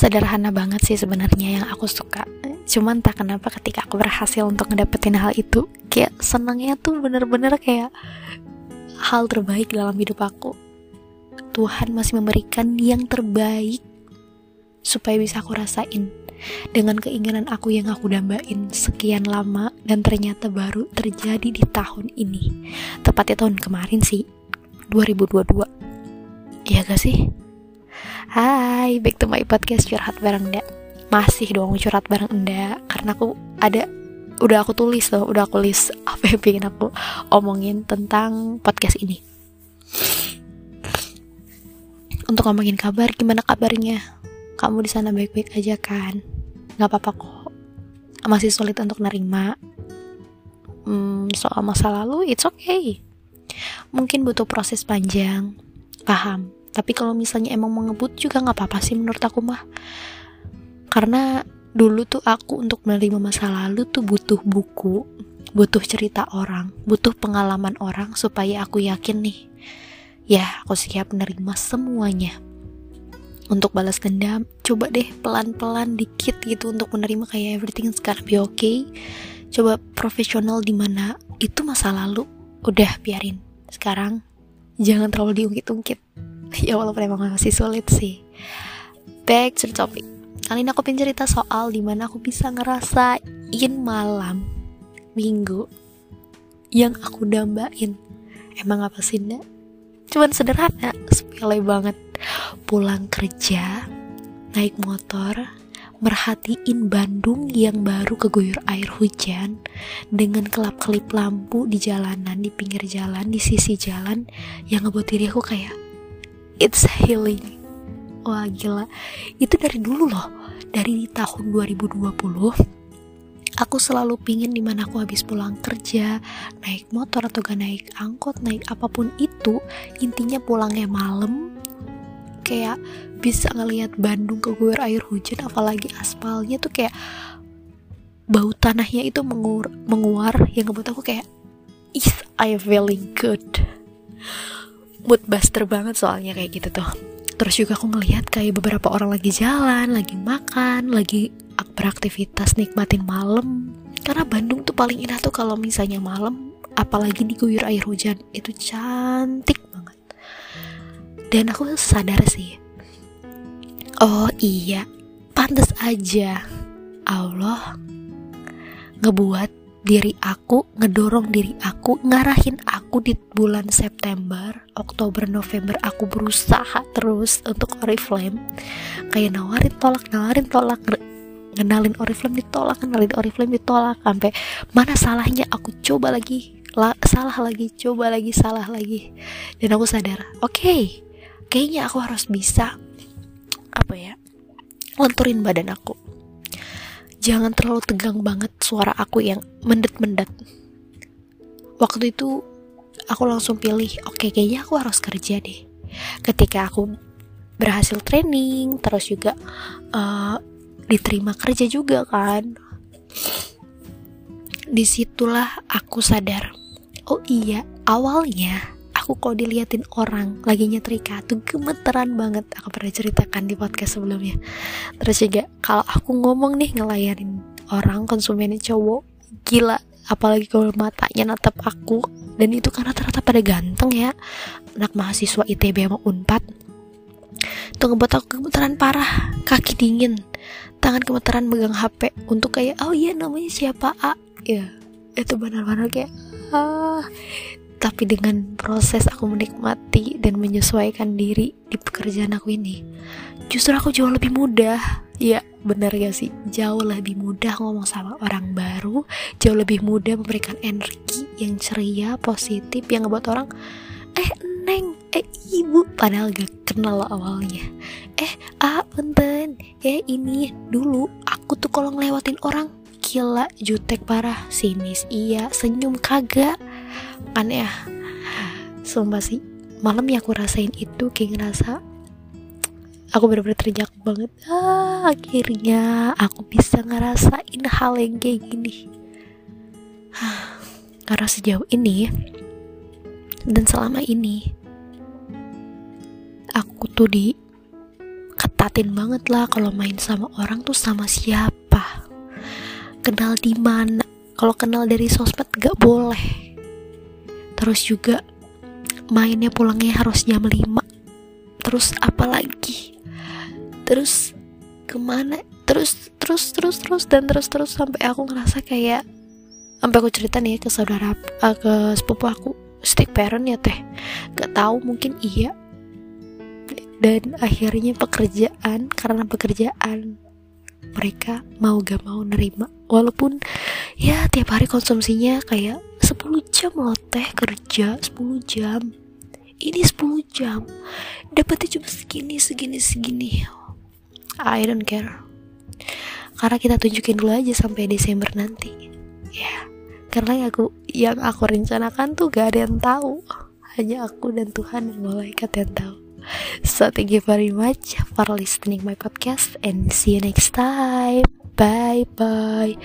sederhana banget sih sebenarnya yang aku suka. Cuman tak kenapa ketika aku berhasil untuk ngedapetin hal itu kayak senangnya tuh bener-bener kayak hal terbaik dalam hidup aku. Tuhan masih memberikan yang terbaik supaya bisa aku rasain. Dengan keinginan aku yang aku dambain sekian lama dan ternyata baru terjadi di tahun ini. Tepatnya tahun kemarin sih 2022 iya gak sih Hai, back to my podcast curhat bareng Nda. Masih dong curhat bareng Nda Karena aku ada Udah aku tulis loh, udah aku list Apa yang pengen aku omongin tentang podcast ini. Untuk ngomongin kabar, gimana kabarnya? Kamu di sana baik-baik aja kan? Gak apa-apa kok. Masih sulit untuk nerima. Hmm, Soal masa lalu, it's okay. Mungkin butuh proses panjang. Paham tapi kalau misalnya emang mau ngebut juga nggak apa-apa sih menurut aku mah. Karena dulu tuh aku untuk menerima masa lalu tuh butuh buku butuh cerita orang butuh pengalaman orang supaya aku yakin nih ya aku siap menerima semuanya. Untuk balas dendam coba deh pelan-pelan dikit gitu untuk menerima kayak everything sekarang be okay. Coba profesional di mana itu masa lalu udah biarin. Sekarang jangan terlalu diungkit-ungkit ya walaupun emang masih sulit sih. Back to the topic. Kali ini aku pengen cerita soal di mana aku bisa ngerasain malam minggu yang aku dambain. Emang apa sih ndak cuman sederhana sepele banget. Pulang kerja naik motor merhatiin Bandung yang baru keguyur air hujan dengan kelap-kelip lampu di jalanan, di pinggir jalan, di sisi jalan yang ngebuat diri aku kayak it's healing. Wah gila. Itu dari dulu loh. Dari tahun 2020 aku selalu pingin di mana aku habis pulang kerja naik motor atau gak naik angkot naik apa pun itu intinya pulangnya malam kayak bisa ngelihat Bandung keguyur air hujan apalagi aspalnya tuh kayak bau tanahnya itu mengur menguar yang ngebuat aku kayak is I feeling good mood buster banget soalnya kayak gitu tuh. Terus juga aku ngelihat kayak beberapa orang lagi jalan lagi makan lagi beraktivitas nikmatin malam. Karena Bandung tuh paling indah tuh kalau misalnya malam apalagi diguyur air hujan itu cantik banget. Dan aku sadar sih oh iya pantas aja. Allah ngebuat diri aku, ngedorong diri aku, ngarahin aku di bulan September, Oktober, November aku berusaha terus untuk Oriflame kayak nawarin tolak, nawarin tolak ngenalin Oriflame ditolak, ngenalin Oriflame ditolak sampai mana salahnya aku coba lagi la, salah lagi, coba lagi, salah lagi. Dan aku sadar, oke okay, kayaknya aku harus bisa apa ya lenturin badan aku. Jangan terlalu tegang banget suara aku yang mendet-mendet. Waktu itu aku langsung pilih oke okay, kayaknya aku harus kerja deh. Ketika aku berhasil training terus juga uh, diterima kerja juga kan. Di situlah aku sadar oh iya awalnya aku kalau diliatin orang lagi nyetrika tuh gemeteran banget. Aku pernah ceritakan di podcast sebelumnya. Terus juga kalau aku ngomong nih ngelayanin orang konsumennya cowok gila. Apalagi kalau matanya natap aku dan itu karena rata-rata pada ganteng ya. Anak mahasiswa ITB sama Unpad. Itu ngebuat aku gemeteran parah. Kaki dingin. Tangan gemeteran megang HP untuk kayak oh iya namanya siapa? A. Ya itu benar-benar kayak ah. Tapi dengan proses aku menikmati dan menyesuaikan diri di pekerjaan aku ini justru aku jauh lebih mudah. Ya benar gak sih? Jauh lebih mudah ngomong sama orang baru jauh lebih mudah memberikan energi yang ceria positif yang ngebuat orang eh neng eh ibu. Padahal gak kenal awalnya. Eh ah benten eh ini dulu aku tuh kalau ngelewatin orang gila jutek parah sinis. Iya senyum kagak. Kan ya. Sumpah sih malam yang aku rasain itu kayak ngerasa aku bener-bener terjak banget ah, akhirnya aku bisa ngerasain hal yang kayak gini karena sejauh ini dan selama ini aku tuh di diketatin banget lah kalau main sama orang tuh sama siapa. Kenal di mana. Kalau kenal dari sosmed gak boleh. Terus juga mainnya pulangnya harus jam 5 terus apa lagi? Terus ke mana? Terus terus terus terus dan terus terus sampai aku ngerasa kayak sampai aku cerita nih ke saudara uh, ke sepupu aku stick parent ya teh? Gak tahu mungkin iya. Dan akhirnya pekerjaan karena pekerjaan mereka mau gak mau nerima. Walaupun ya tiap hari konsumsinya kayak 10 jam loh teh kerja 10 jam. Ini 10 jam. Dapetnya cuma segini segini segini. I don't care. Karena kita tunjukin dulu aja sampai Desember nanti. Karena yang aku yang aku rencanakan tuh gak ada yang tahu hanya aku dan Tuhan dan malaikat yang tahu So thank you very much for listening my podcast and see you next time. Bye bye.